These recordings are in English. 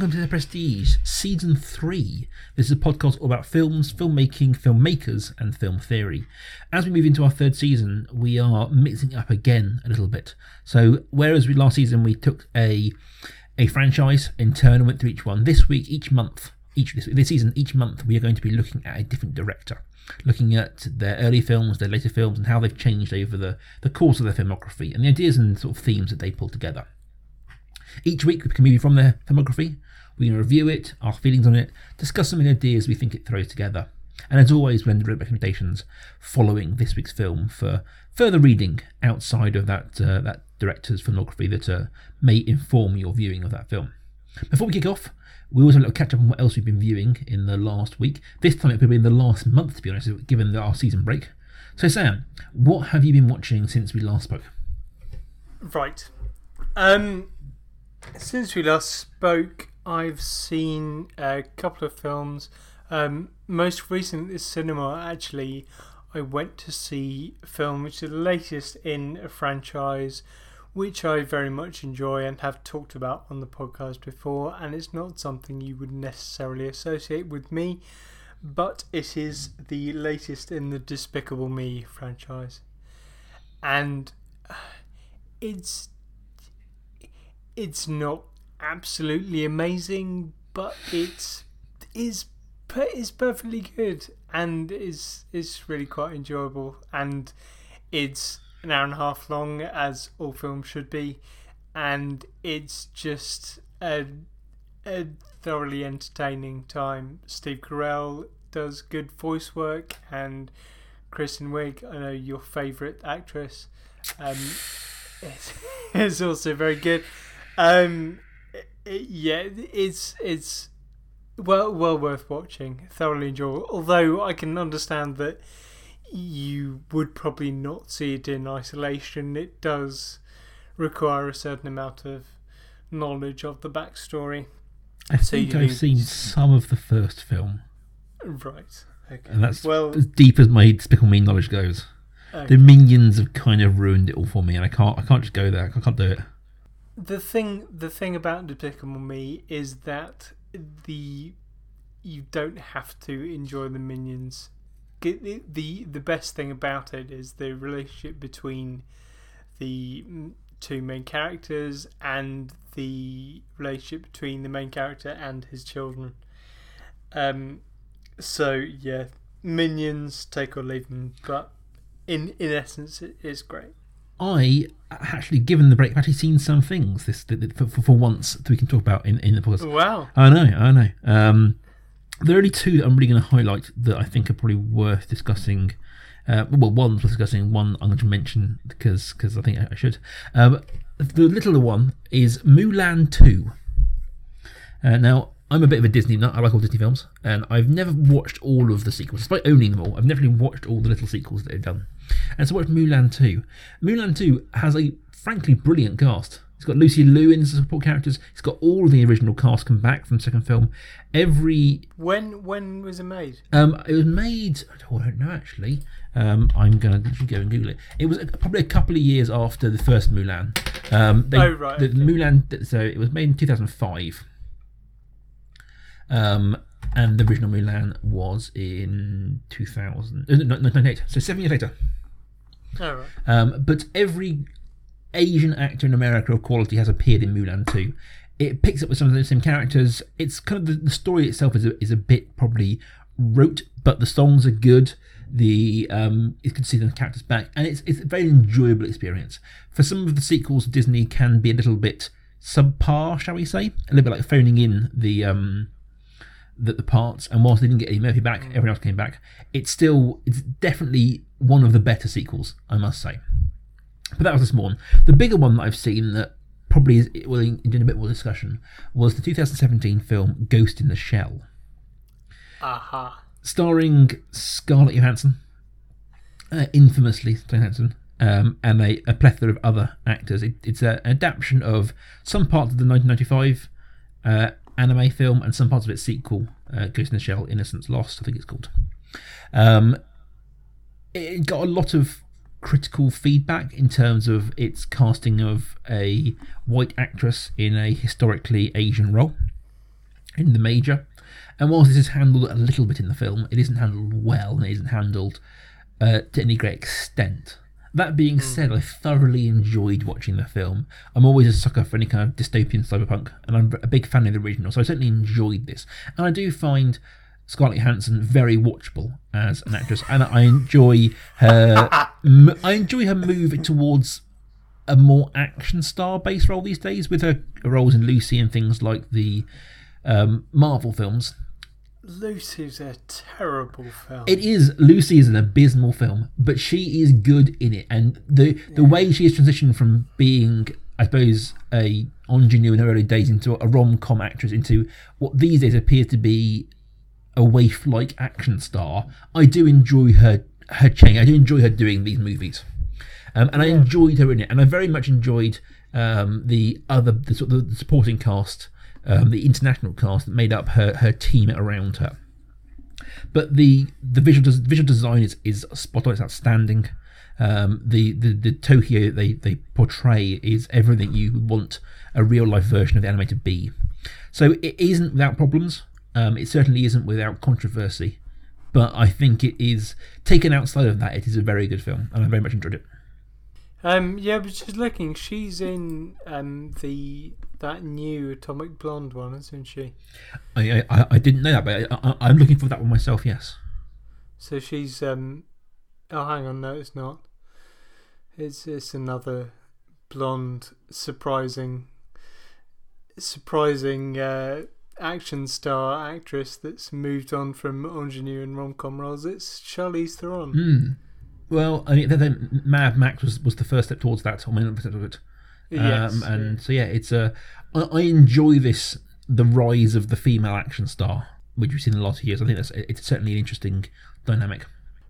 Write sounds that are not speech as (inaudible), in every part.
Welcome to The Prestige, Season 3. This is a podcast all about films, filmmaking, filmmakers, and film theory. As we move into our third season, we are mixing up again a little bit. So, whereas we last season we took a a franchise in turn and went through each one, this week, each month, each this, this season, each month, we are going to be looking at a different director. Looking at their early films, their later films, and how they've changed over the, the course of their filmography, and the ideas and sort of themes that they pull together. Each week we can a movie from their filmography, going to review it, our feelings on it, discuss some of the ideas we think it throws together. And as always, we'll end with recommendations following this week's film for further reading outside of that uh, that director's filmography that uh, may inform your viewing of that film. Before we kick off, we always have a little catch up on what else we've been viewing in the last week. This time it will be in the last month, to be honest, given our season break. So, Sam, what have you been watching since we last spoke? Right. Um, since we last spoke, I've seen a couple of films. Um, most recent is cinema. Actually, I went to see a film which is the latest in a franchise which I very much enjoy and have talked about on the podcast before. And it's not something you would necessarily associate with me, but it is the latest in the Despicable Me franchise. And it's it's not absolutely amazing, but it is is perfectly good and is is really quite enjoyable and it's an hour and a half long as all films should be and it's just a a thoroughly entertaining time. Steve Carell does good voice work and Kristen Wiig, I know your favourite actress, um, (laughs) is, is also very good. Um, it, yeah, it's it's well well worth watching, thoroughly enjoyable. Although I can understand that you would probably not see it in isolation. It does require a certain amount of knowledge of the backstory. I so think I've seen some of the first film. Right. Okay. And that's well, as deep as my Despicable Me knowledge goes. Okay. The minions have kind of ruined it all for me, and I can't. I can't just go there. I can't do it the thing the thing about Despicable Me is that the you don't have to enjoy the minions. The, the the best thing about it is the relationship between the two main characters and the relationship between the main character and his children. Um, so yeah, minions take or leave them, but in in essence, it is great. I actually, given the break, I've actually seen some things this for, for, for once that we can talk about in, in the podcast. Wow. I know, I know. Um, there are only two that I'm really going to highlight that I think are probably worth discussing. Uh, well, one's worth discussing, one I'm going to mention because cause I think I should. Um, the littler one is Mulan 2. Uh, now, I'm a bit of a Disney nut. I like all Disney films, and I've never watched all of the sequels. Despite owning them all, I've never really watched all the little sequels that they've done. And so I watched Mulan 2. Mulan 2 has a frankly brilliant cast. It's got Lucy Liu in as support characters. It's got all the original cast come back from the second film. Every when when was it made? Um, it was made. I don't know actually. Um, I'm gonna go and Google it. It was probably a couple of years after the first Mulan. Um, they, oh right. The, okay. Mulan. So it was made in 2005. Um, and the original Mulan was in 2000, uh, 1998, so seven years later. Um, but every Asian actor in America of quality has appeared in Mulan 2. It picks up with some of the same characters. It's kind of the, the story itself is a, is a bit probably rote, but the songs are good. The um, you can see the characters back, and it's it's a very enjoyable experience. For some of the sequels, Disney can be a little bit subpar, shall we say, a little bit like phoning in the um, the, the parts, and whilst they didn't get Eddie Murphy back, mm. everyone else came back. It's still, it's definitely one of the better sequels, I must say. But that was a small one. The bigger one that I've seen that probably is well, in, a bit more discussion was the 2017 film Ghost in the Shell. Aha. Uh-huh. Starring Scarlett Johansson, uh, infamously Johansson, um, and a, a, plethora of other actors. It, it's a, an adaptation of some parts of the 1995 uh, anime film and some parts of its sequel, uh, Ghost in the Shell Innocence Lost, I think it's called. Um, it got a lot of critical feedback in terms of its casting of a white actress in a historically Asian role. in the major. And whilst this is handled a little bit in the film, it isn't handled well and it isn't handled uh, to any great extent. That being Hmm. said, I thoroughly enjoyed watching the film. I'm always a sucker for any kind of dystopian cyberpunk, and I'm a big fan of the original, so I certainly enjoyed this. And I do find Scarlett Johansson very watchable as an actress, and I enjoy her. m- I enjoy her move towards a more action star based role these days, with her roles in Lucy and things like the um, Marvel films. Lucy's a terrible film. It is Lucy is an abysmal film, but she is good in it, and the the way she has transitioned from being, I suppose, a ingenue in her early days into a rom com actress into what these days appears to be a waif like action star. I do enjoy her her change. I do enjoy her doing these movies, um, and I enjoyed her in it, and I very much enjoyed um, the other the sort of the supporting cast, um, the international cast that made up her her team around her but the the visual visual design is, is spot on. It's outstanding. Um, the, the the Tokyo they they portray is everything you would want a real life version of the anime to be. So it isn't without problems. Um, it certainly isn't without controversy. But I think it is taken outside of that. It is a very good film, and I very much enjoyed it. Um, yeah, but just looking, she's in um the that new Atomic Blonde one, isn't she? I I, I didn't know that, but I, I, I'm looking for that one myself. Yes. So she's um. Oh, hang on, no, it's not. It's it's another blonde, surprising, surprising uh, action star actress that's moved on from ingenue and rom com roles. It's Charlize Theron. Hmm. Well, I mean, then- then Mad Max was, was the first step towards that. I mean, step of it. Yes, Um, and so yeah, it's a. I I enjoy this the rise of the female action star, which we've seen in a lot of years. I think that's it's certainly an interesting dynamic.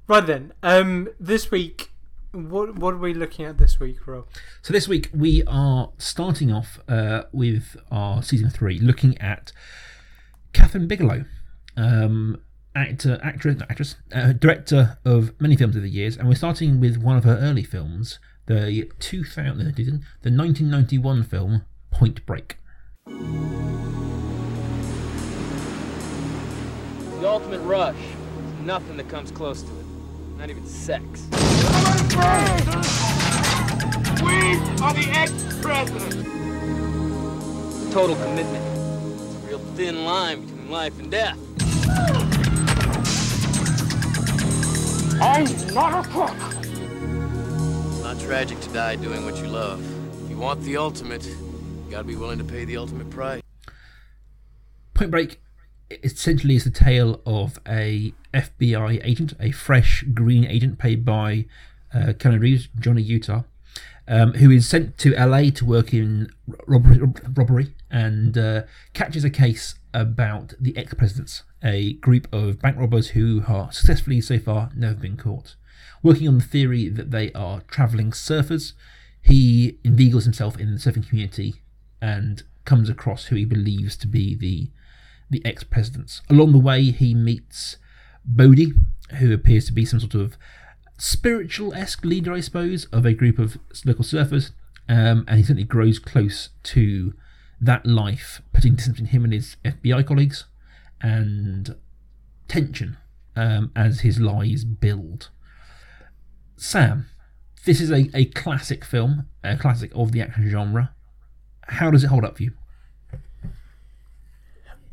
Right then, um, this week, what what are we looking at this week, Rob? So this week we are starting off uh, with our season three, looking at Kathryn Bigelow, um, actor, actress, not actress, uh, director of many films over the years, and we're starting with one of her early films, the 2000, no, the 1991 film Point Break. The ultimate rush. Nothing that comes close to it. Not even sex. We are the ex-president. Total commitment. It's a real thin line between life and death. I'm not a crook. It's not tragic to die doing what you love. If you want the ultimate, you gotta be willing to pay the ultimate price. Point Break essentially is the tale of a FBI agent, a fresh green agent paid by uh, Reeves, Johnny Utah, um, who is sent to LA to work in robbery, robbery and uh, catches a case about the ex-presidents, a group of bank robbers who are successfully so far never been caught. Working on the theory that they are travelling surfers, he inveigles himself in the surfing community and comes across who he believes to be the the ex-presidents. Along the way, he meets Bodhi, who appears to be some sort of spiritual-esque leader, I suppose, of a group of local surfers, um, and he certainly grows close to that life, putting distance between him and his FBI colleagues, and tension um, as his lies build. Sam, this is a, a classic film, a classic of the action genre. How does it hold up for you?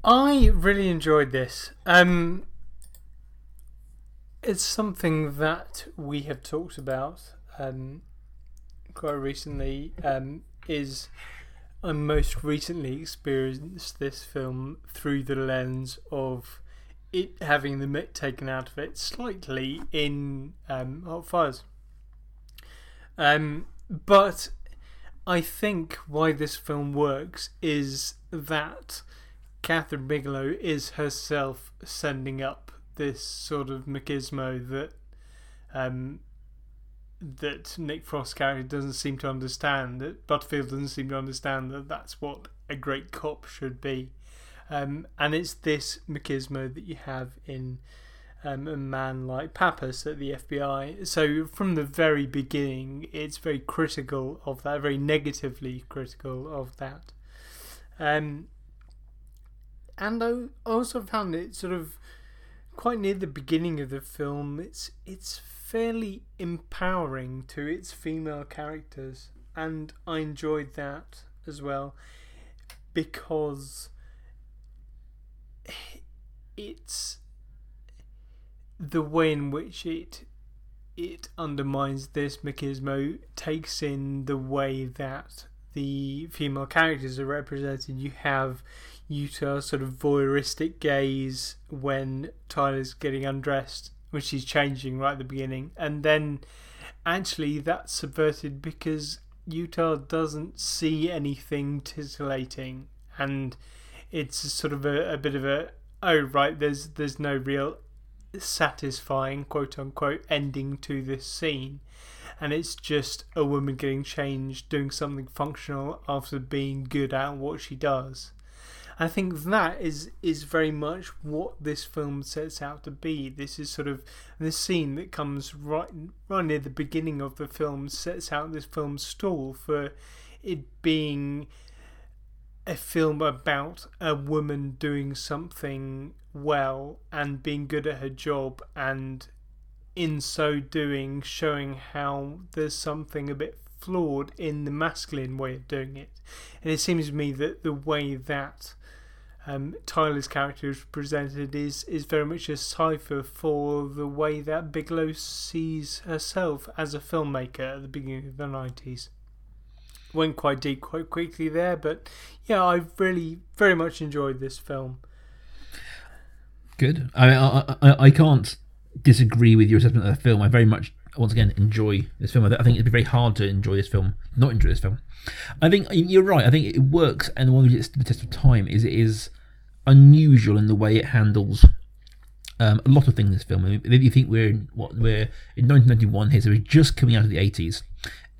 I really enjoyed this. Um, it's something that we have talked about um, quite recently. Um, is I most recently experienced this film through the lens of it having the mick taken out of it slightly in um, Hot Fuzz. Um, but I think why this film works is that Kathryn Bigelow is herself sending up this sort of machismo that um, that Nick Frost's character doesn't seem to understand. That Butterfield doesn't seem to understand that that's what a great cop should be. Um, and it's this machismo that you have in um, a man like Pappas at the FBI. So from the very beginning, it's very critical of that, very negatively critical of that. Um, and I also found it sort of quite near the beginning of the film. It's it's fairly empowering to its female characters, and I enjoyed that as well because it's the way in which it it undermines this machismo takes in the way that the female characters are represented. You have Utah's sort of voyeuristic gaze when Tyler's getting undressed, when she's changing right at the beginning, and then actually that's subverted because Utah doesn't see anything titillating, and it's sort of a, a bit of a oh right, there's there's no real satisfying quote unquote ending to this scene. And it's just a woman getting changed doing something functional after being good at what she does I think that is is very much what this film sets out to be. This is sort of this scene that comes right right near the beginning of the film sets out this film's stall for it being a film about a woman doing something well and being good at her job and in so doing showing how there's something a bit flawed in the masculine way of doing it. And it seems to me that the way that um, Tyler's character is presented is, is very much a cipher for the way that Bigelow sees herself as a filmmaker at the beginning of the 90s. Went quite deep quite quickly there, but yeah, I've really very much enjoyed this film. Good. I, I, I, I can't disagree with your assessment of the film. I very much, once again, enjoy this film. I think it'd be very hard to enjoy this film, not enjoy this film. I think you're right. I think it works, and the one of the test of time is it is unusual in the way it handles um, a lot of things in this film. I mean, if you think we're in, what we're in 1991 here, so we're just coming out of the 80s.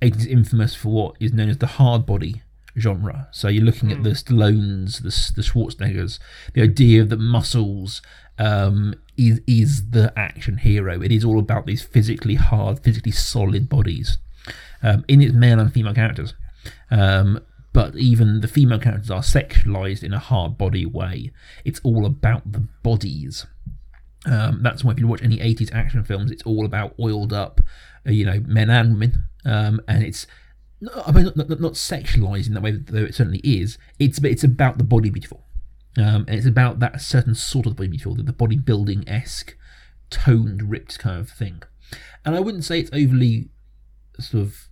80s infamous for what is known as the hard body genre. So you're looking at the Stallones, the, the Schwarzeneggers, the idea of that muscles um, is is the action hero. It is all about these physically hard, physically solid bodies um, in its male and female characters. Um, but even the female characters are sexualized in a hard body way. It's all about the bodies. Um, that's why if you watch any 80s action films, it's all about oiled up, uh, you know, men and women. Um, and it's not, I mean, not, not, not sexualized in that way, though it certainly is. It's it's about the body beautiful. Um, and it's about that certain sort of body beautiful, the, the bodybuilding esque, toned, ripped kind of thing. And I wouldn't say it's overly sort of.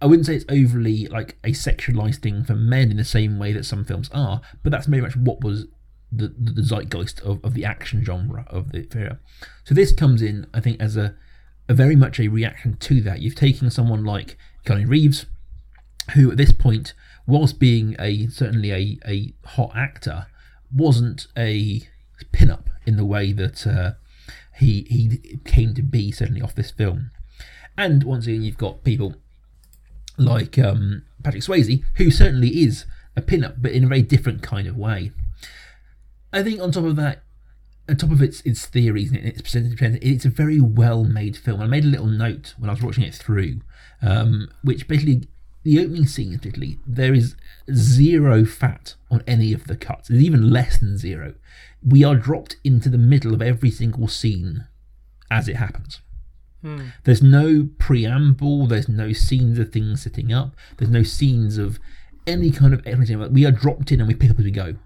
I wouldn't say it's overly like a sexualized thing for men in the same way that some films are, but that's very much what was the, the zeitgeist of, of the action genre of the era. So this comes in, I think, as a, a very much a reaction to that. You've taken someone like Keanu Reeves, who at this point, whilst being a certainly a, a hot actor, wasn't a pin-up in the way that uh, he he came to be certainly off this film. And once again, you've got people like um, Patrick Swayze, who certainly is a pin-up, but in a very different kind of way. I think on top of that, on top of its its theories and its percentage, it's a very well made film. I made a little note when I was watching it through, um, which basically the opening scene, particularly, there is zero fat on any of the cuts. It's even less than zero. We are dropped into the middle of every single scene as it happens. Hmm. There's no preamble. There's no scenes of things sitting up. There's no scenes of any kind of anything. We are dropped in and we pick up as we go.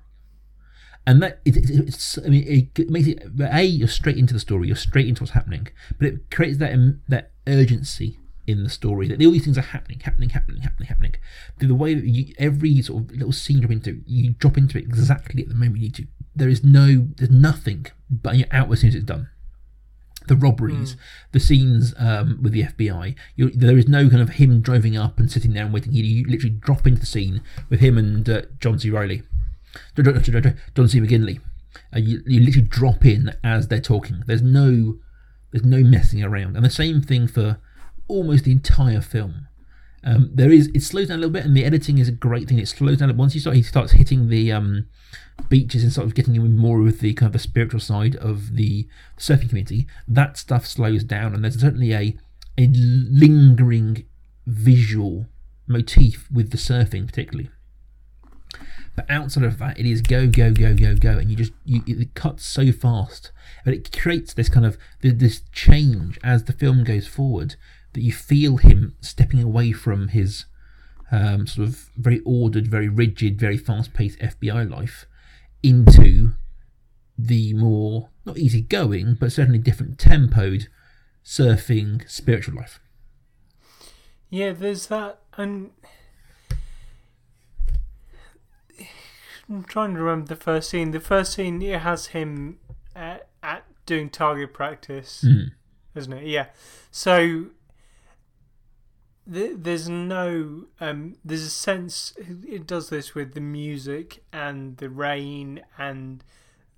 And that it, it, it's, I mean, it makes it a you're straight into the story. You're straight into what's happening, but it creates that um, that urgency in the story that all these things are happening, happening, happening, happening, happening. The way that you, every sort of little scene you drop into, you drop into it exactly at the moment you need to. There is no, there's nothing, but you're out as soon as it's done the robberies, the scenes um, with the FBI. You, there is no kind of him driving up and sitting there and waiting. You, you literally drop into the scene with him and uh, John C. Reilly, John C. McGinley. Uh, you, you literally drop in as they're talking. There's no, there's no messing around. And the same thing for almost the entire film. Um, there is it slows down a little bit, and the editing is a great thing. It slows down once you start. He starts hitting the um, beaches and sort of getting in more with the kind of the spiritual side of the surfing community. That stuff slows down, and there's certainly a a lingering visual motif with the surfing, particularly. But outside of that, it is go, go, go, go, go, and you just you it cuts so fast, but it creates this kind of this change as the film goes forward that you feel him stepping away from his um, sort of very ordered, very rigid, very fast-paced FBI life into the more not easygoing, but certainly different tempoed surfing spiritual life. Yeah, there's that, and I'm trying to remember the first scene. The first scene it has him at, at doing target practice, Mm. isn't it? Yeah. So th- there's no um, there's a sense it does this with the music and the rain and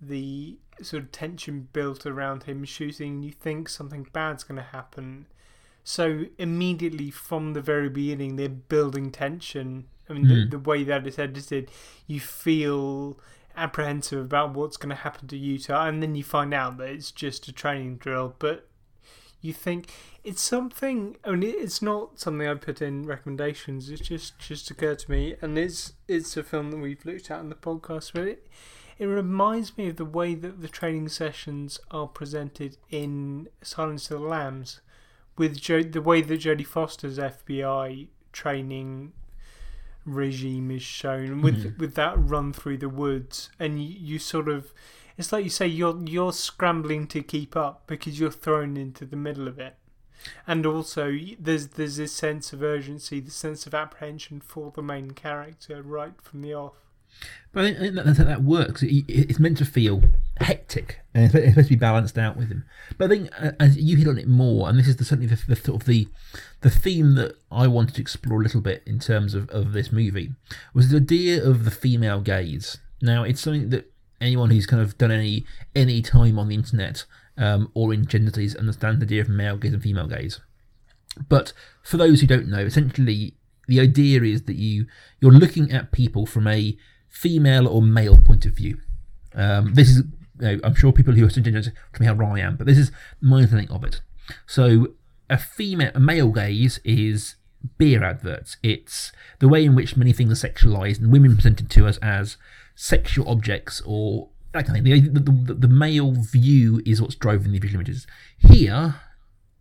the sort of tension built around him shooting. You think something bad's going to happen. So immediately from the very beginning, they're building tension. I mean, Mm. the, the way that it's edited, you feel apprehensive about what's going to happen to Utah, and then you find out that it's just a training drill. But you think it's something. I mean, it's not something I put in recommendations. It's just just occurred to me, and it's it's a film that we've looked at in the podcast. But it it reminds me of the way that the training sessions are presented in Silence of the Lambs, with jo- the way that Jodie Foster's FBI training regime is shown with mm-hmm. with that run through the woods and you, you sort of it's like you say you're you're scrambling to keep up because you're thrown into the middle of it and also there's there's this sense of urgency the sense of apprehension for the main character right from the off But I think, that, that, works. It, it's meant to feel hectic, and it's, it's supposed to be balanced out with him. But I think uh, as you hit on it more, and this is the, certainly the, the sort of the the theme that I wanted to explore a little bit in terms of, of this movie was the idea of the female gaze. Now, it's something that anyone who's kind of done any any time on the internet um, or in gender studies understands the idea of male gaze and female gaze. But for those who don't know, essentially the idea is that you you're looking at people from a female or male point of view. Um, this is, you know, I'm sure people who are gender tell me how wrong I am, but this is my understanding of it. So a female, a male gaze is beer adverts. It's the way in which many things are sexualized and women presented to us as sexual objects or that kind of thing. The, the, the, the male view is what's driving the visual images. Here,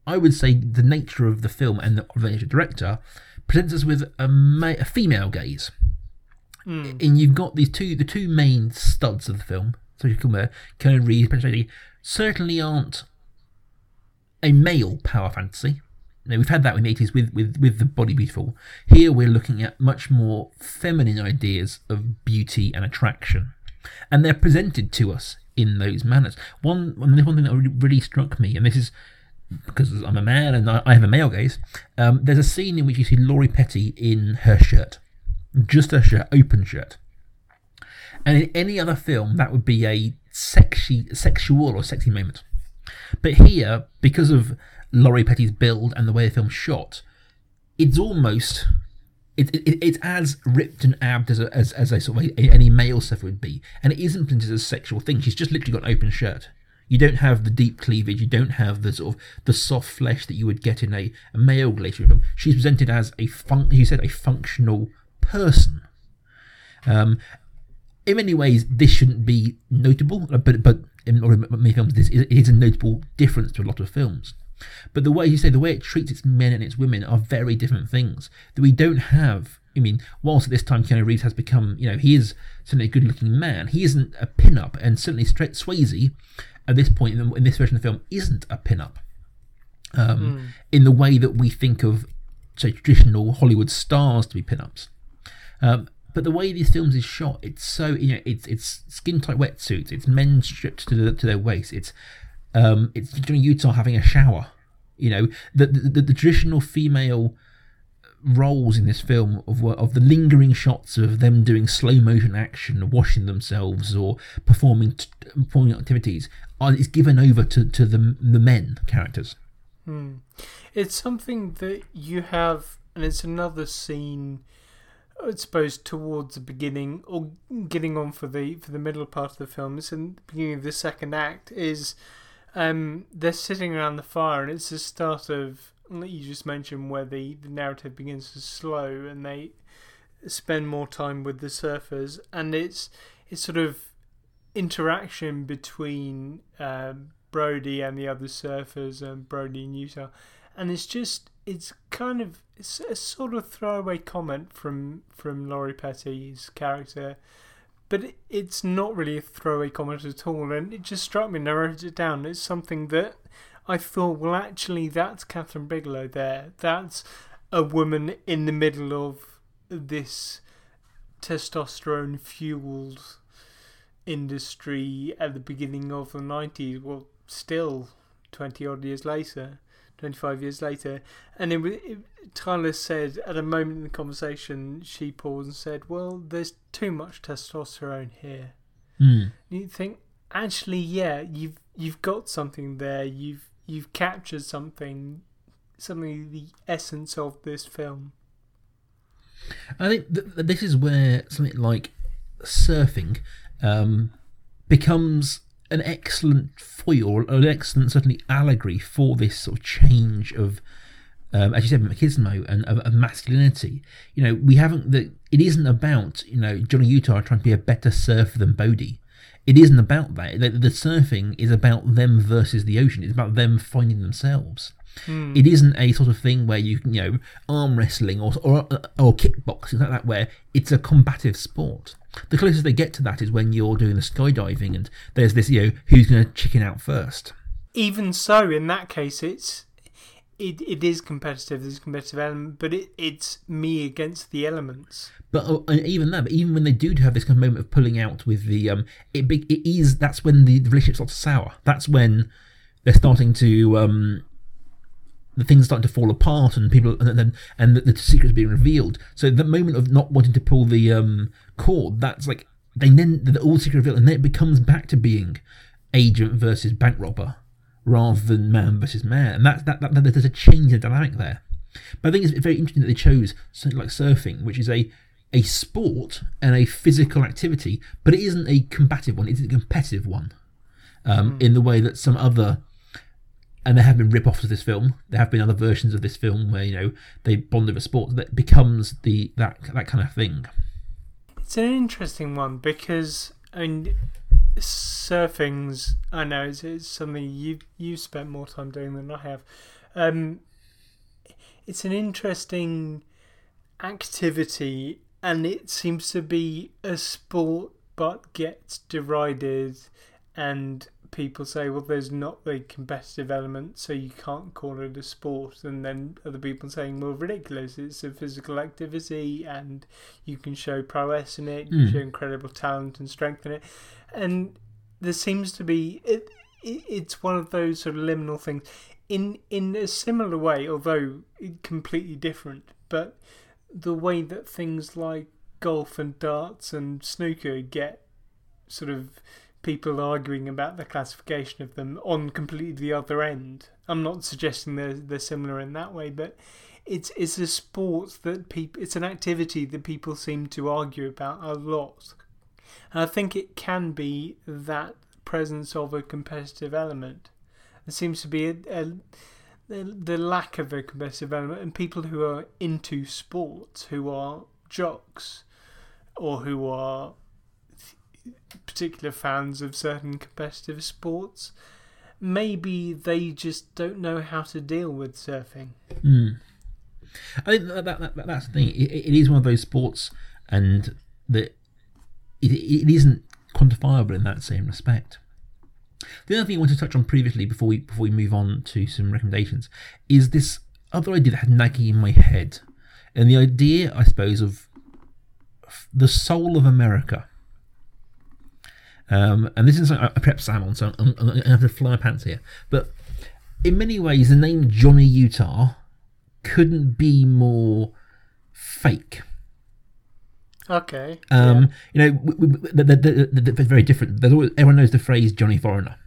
I would say the nature of the film and the, director presents us with a, ma- a female gaze. Hmm. And you've got these two, the two main studs of the film, so you them Keanu Reeves, certainly aren't a male power fantasy. We've had that in the 80s with, with, with The Body Beautiful. Here we're looking at much more feminine ideas of beauty and attraction. And they're presented to us in those manners. One, one one thing that really, really struck me, and this is because I'm a man and I, I have a male gaze, um, there's a scene in which you see Lori Petty in her shirt. Just her shirt, open shirt. And in any other film, that would be a sexy, sexual or sexy moment. But here, because of Lori Petty's build and the way the film's shot, it's almost it, it, it's as ripped and abbed as a, as, as a sort of a, any male stuff would be, and it isn't presented as a sexual thing. She's just literally got an open shirt. You don't have the deep cleavage. You don't have the sort of the soft flesh that you would get in a, a male glacier film. She's presented as a fun, you said a functional person. Um, in many ways, this shouldn't be notable, but but in in many films, this is, is a notable difference to a lot of films. But the way you say the way it treats its men and its women are very different things. That we don't have. I mean, whilst at this time Keanu Reeves has become, you know, he is certainly a good-looking man. He isn't a pin-up, and certainly Straight Swayze at this point in, the, in this version of the film isn't a pin-up. Um, In the way that we think of, say, traditional Hollywood stars to be pin-ups. Um, but the way these films is shot, it's so you know, it's it's skin tight wetsuits, it's men stripped to the, to their waist, it's um, it's Johnny Utah having a shower. You know, the the, the, traditional female roles in this film of of the lingering shots of them doing slow motion action, washing themselves or performing t- performing activities, are is given over to, to the the men characters. Hmm. It's something that you have, and it's another scene, I suppose, towards the beginning or getting on for the for the middle part of the film. It's in the beginning of the second act. Is um, they're sitting around the fire, and it's the start of you just mentioned where the, the narrative begins to slow, and they spend more time with the surfers, and it's it's sort of interaction between um, Brody and the other surfers, and Brody and Utah, and it's just it's kind of it's a sort of throwaway comment from from Lori Petty's character, but it, it's not really a throwaway comment at all, and it just struck me. And I wrote it down. It's something that I thought, well, actually, that's Kathryn Bigelow there. That's a woman in the middle of this testosterone fueled industry at the beginning of the 90s. Well, still 20 odd years later, 25 years later. And it, wa- it, Tyler said at a moment in the conversation, she paused and said, Well, there's too much testosterone here. Mm. You think, actually, yeah, you've you've got something there. You've you've captured something, something the essence of this film. I think th- th- this is where something like surfing um, becomes an excellent foil, an excellent certainly allegory for this sort of change of, um, as you said, machismo and of, of masculinity. You know, we haven't that it isn't about you know Johnny Utah trying to be a better surfer than Bodhi. It isn't about that. The, the surfing is about them versus the ocean. It's about them finding themselves. It isn't a sort of thing where you can, you know, arm wrestling or or, or kickboxing like that, where it's a combative sport. The closest they get to that is when you're doing the skydiving and there's this, you know, who's going to chicken out first. Even so, in that case, it's it, it is competitive. There's a competitive element, but it, it's me against the elements. But uh, even that, but even when they do have this kind of moment of pulling out with the, um, it it is that's when the, the relationship starts to sour. That's when they're starting to, um, the things starting to fall apart, and people, and then and the, the secrets being revealed. So the moment of not wanting to pull the um cord, that's like they then the all secret revealed, and then it becomes back to being agent versus bank robber rather than man versus man, and that's that, that, that there's a change in dynamic there. But I think it's very interesting that they chose something like surfing, which is a a sport and a physical activity, but it isn't a combative one. It's a competitive one, um, in the way that some other, and there have been rip-offs of this film. There have been other versions of this film where you know they bond over sport that becomes the that that kind of thing. It's an interesting one because I mean, surfing's. I know it's, it's something you you've spent more time doing than I have. Um, it's an interesting activity, and it seems to be a sport, but gets derided, and people say, "Well, there's not the competitive element, so you can't call it a sport." And then other people saying, "Well, ridiculous! It's a physical activity, and you can show prowess in it, you Mm. show incredible talent and strength in it." And there seems to be it, it. It's one of those sort of liminal things. In in a similar way, although completely different, but the way that things like golf and darts and snooker get sort of people arguing about the classification of them on completely the other end. I'm not suggesting they're they're similar in that way, but it's it's a sport that people it's an activity that people seem to argue about a lot. And I think it can be that presence of a competitive element. There seems to be a, a the, the lack of a competitive element, and people who are into sports, who are jocks, or who are particular fans of certain competitive sports, maybe they just don't know how to deal with surfing. Mm. I think that, that, that, that's the thing. It, it is one of those sports, and that it, it isn't quantifiable in that same respect. The other thing I want to touch on previously before we before we move on to some recommendations is this other idea that had nagging in my head, and the idea, I suppose, of the soul of America. Um, and this is I prepped Sam on, so I'm, I'm going to have to fly my pants here. But in many ways, the name Johnny Utah couldn't be more fake. Okay. Um, You know, w- w- they're, they're, they're they're very different. There's always, everyone knows the phrase Johnny Foreigner.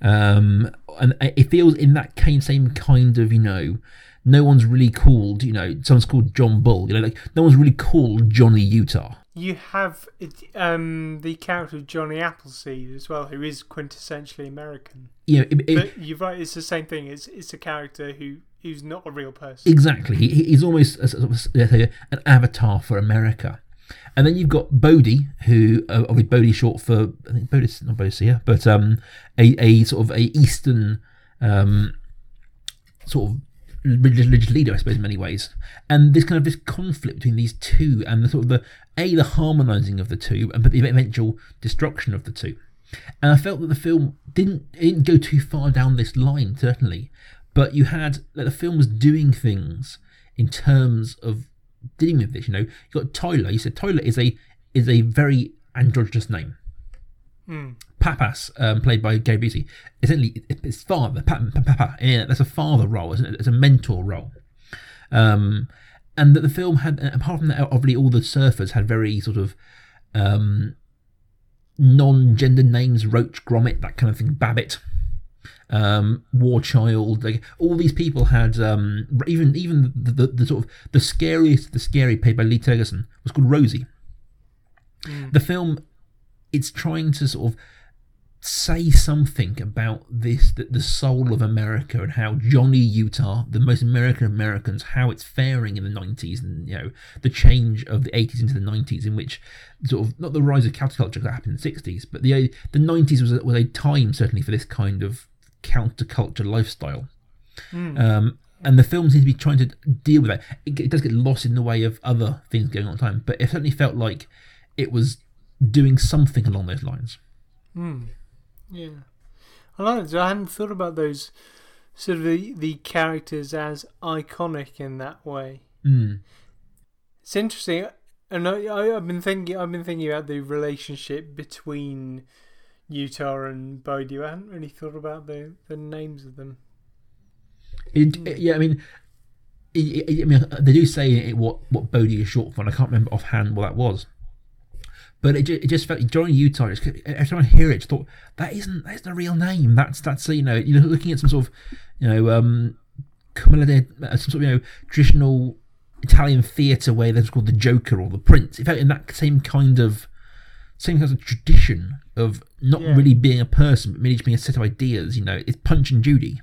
Um, and it feels in that same kind of, you know, no one's really called, you know, someone's called John Bull. You know, like no one's really called Johnny Utah. You have um, the character of Johnny Appleseed as well, who is quintessentially American. Know, it, it, But you're right; it's the same thing. It's it's a character who who's not a real person. Exactly. He, he's almost a, sort of, let's an avatar for America. And then you've got Bodhi, who uh, obviously Bodhi short for I think Bodhi's not Bodhi, but um, a, a sort of a Eastern um, sort of religious, leader, I suppose, in many ways. And this kind of this conflict between these two, and the sort of the a the harmonising of the two, and but the eventual destruction of the two. And I felt that the film didn't didn't go too far down this line, certainly, but you had that the film was doing things in terms of dealing with this. You know, you got Tyler. You said Tyler is a is a very androgynous name. Pappas, um, played by Gary Busey, essentially his father. Papa, Papa, yeah, that's a father role. Isn't it? It's a mentor role. Um, and that the film had, apart from that, obviously all the surfers had very sort of um, non-gender names, Roach, Grommet, that kind of thing, Babbitt, um, War Child. Like all these people had, um, even even the, the, the sort of the scariest, the scary, played by Lee Tergesen, was called Rosie. The film, it's trying to sort of say something about this, the, the soul of America, and how Johnny Utah, the most American Americans, how it's faring in the '90s, and you know the change of the '80s into the '90s, in which sort of not the rise of counterculture that happened in the '60s, but the the '90s was a, was a time certainly for this kind of counterculture lifestyle. Um, and the film seems to be trying to deal with that. It, it does get lost in the way of other things going on at the time, but it certainly felt like it was doing something along those lines. Yeah, I like it. I hadn't thought about those sort of the, the characters as iconic in that way. Mm. It's interesting, and I, I I've been thinking I've been thinking about the relationship between Utah and Bodhi. I hadn't really thought about the, the names of them. It, it- yeah, I mean, it, it- I mean, they do say it, what what Bodhi is short for, and I can't remember offhand what that was. But it, ju- it just felt during Utah. It's, every time I hear it, I thought that isn't that's the real name. That's that's you know you're looking at some sort of you know um uh, some sort of you know traditional Italian theatre where there's called the Joker or the Prince. It felt in that same kind of same kind of tradition of not Yeah. really being a person, but merely just being a set of ideas. You know, it's Punch and Judy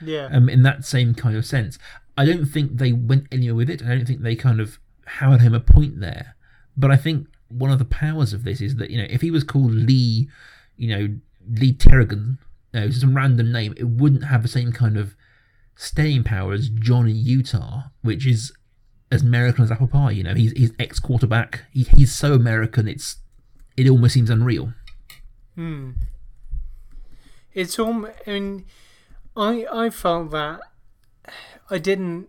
Yeah, um, in that same kind of sense. I don't think they went anywhere with it. I don't think they kind of hammered him a point there. But I think one of the powers of this is that you know if he was called Lee, you know Lee Terrigan, you know, some random name, it wouldn't have the same kind of staying power as Johnny Utah, which is as American as apple pie. You know, he's he's ex quarterback. He, he's so American, it's it almost seems unreal. Hmm. it's all. I mean, I I felt that I didn't.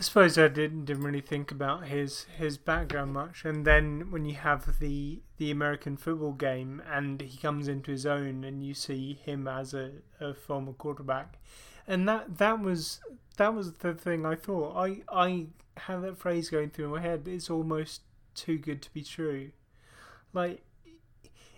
I suppose I didn't didn't really think about his his background much, and then when you have the the American football game and he comes into his own, and you see him as a, a former quarterback, and that that was that was the thing I thought. I I had that phrase going through my head. It's almost too good to be true. Like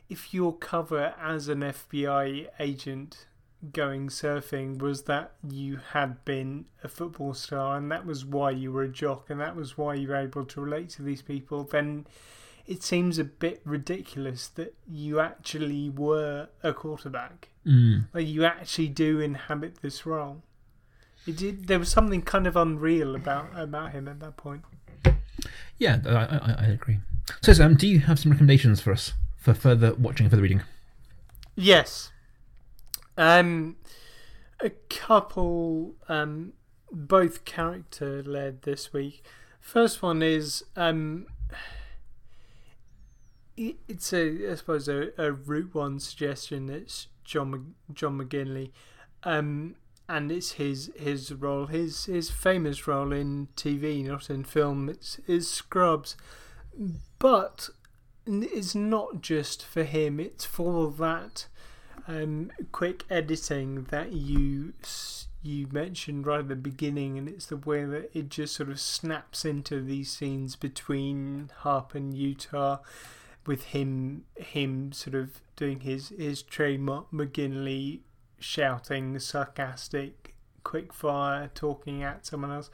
if your cover as an FBI agent going surfing was that you had been a football star and that was why you were a jock and that was why you were able to relate to these people, then it seems a bit ridiculous that you actually were a quarterback. Mm. Like you actually do inhabit this role. It did, there was something kind of unreal about about him at that point. Yeah, I, I, I agree. So, Sam, do you have some recommendations for us for further watching, further reading? Yes. Um, a couple, um, both character led this week. First one is um, it- it's a I suppose a, a route one suggestion. It's John John McGinley, um, and it's his his role, his his famous role in TV, not in film. It's is Scrubs, but it's not just for him. It's for that um, quick editing that you you mentioned right at the beginning, and it's the way that it just sort of snaps into these scenes between Harp and Utah, with him him sort of doing his his trademark McGinley shouting sarcastic, quick fire, talking at someone else,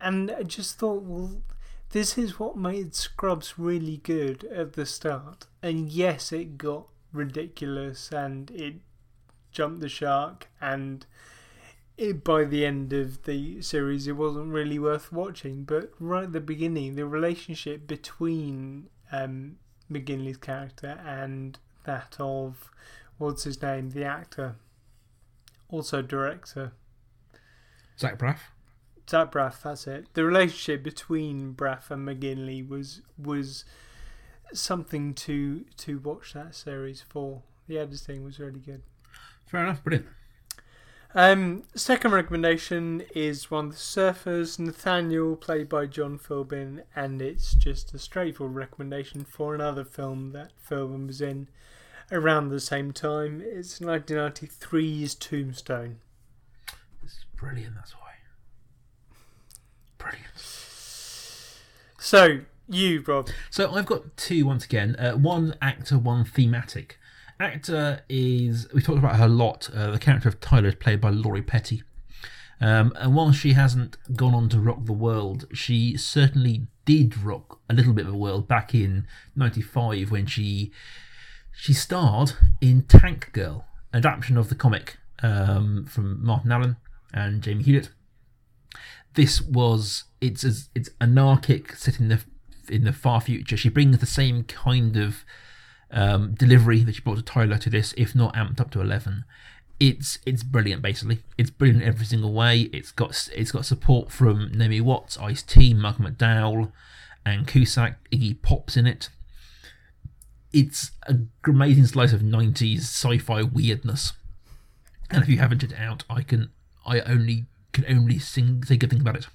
and I just thought, well, this is what made Scrubs really good at the start. And yes, it got ridiculous and it jumped the shark and it, by the end of the series, it wasn't really worth watching. But right at the beginning, the relationship between um, McGinley's character and that of what's his name, the actor, also director, Zach Braff. Zach Braff. That's it. The relationship between Braff and McGinley was was something to to watch that series for. The editing was really good. Fair enough. Brilliant. Um, second recommendation is one of the surfers, Nathaniel, played by John Philbin, and it's just a straightforward recommendation for another film that Philbin was in around the same time. It's 1993's Tombstone. It's brilliant. That's why. Brilliant. So, you, Rob. So I've got two once again. Uh, one actor, one thematic. Actor is we talked about her a lot. Uh, the character of Tyler is played by Lori Petty. Um, and while she hasn't gone on to rock the world, she certainly did rock a little bit of the world back in '95 when she she starred in Tank Girl, adaptation of the comic um, from Martin Allen and Jamie Hewlett. This was it's it's anarchic, set in the in the far future. She brings the same kind of um, delivery that she brought to Tyler to this, if not amped up to eleven. It's it's brilliant. Basically, it's brilliant every single way. It's got it's got support from Naomi Watts, Ice T, Malcolm McDowell, and Cusack. Iggy Pop's in it. It's an amazing slice of '90s sci-fi weirdness. And if you haven't checked it out, I can I only can only sing say good things about it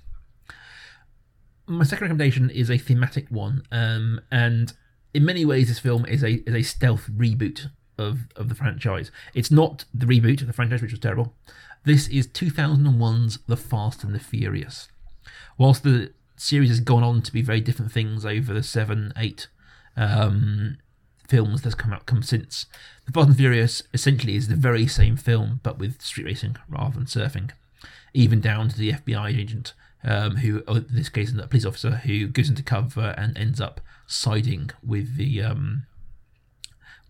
my second recommendation is a thematic one, um, and in many ways, this film is a is a stealth reboot of of the franchise. It's not the reboot of the franchise, which was terrible. This is 2001's The Fast and the Furious. Whilst the series has gone on to be very different things over the seven, eight um, films that's come out come since, The Fast and Furious essentially is the very same film, but with street racing rather than surfing, even down to the FBI agent um, who, in this case, is a police officer who goes into cover and ends up siding with the um,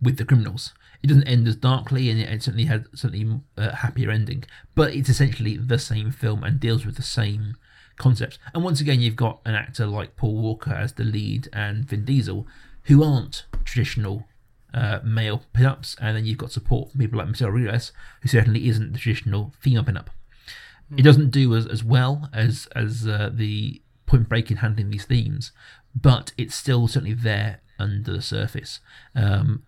with the criminals. It doesn't end as darkly, and it certainly had certainly a happier ending. But it's essentially the same film and deals with the same concepts. And once again, you've got an actor like Paul Walker as the lead and Vin Diesel, who aren't traditional uh, male pinups, and then you've got support from people like Michelle Rodriguez, who certainly isn't the traditional female pinup. It doesn't do as, as well as as uh, the Point Break in handling these themes, but it's still certainly there under the surface. Um,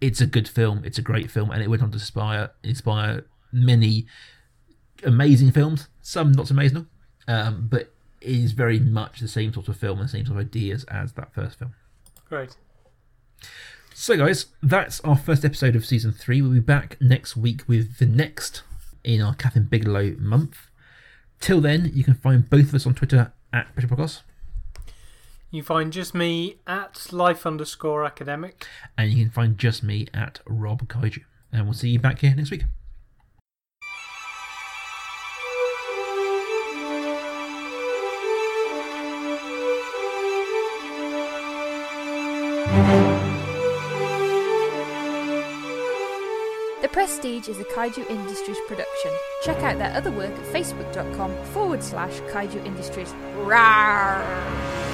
it's a good film. It's a great film, and it went on to inspire inspire many amazing films. Some not so amazing, um, but it is very much the same sort of film and the same sort of ideas as that first film. Great. So, guys, that's our first episode of season three. We'll be back next week with the next in our Kathryn Bigelow month. Till then, you can find both of us on Twitter at Prestige Podcast, You find just me at life underscore academic. and you can find just me at Rob Kaiju. And we'll see you back here next week. Prestige is a Kaiju Industries production. Check out their other work at facebook.com forward slash Kaiju Industries. Rawr!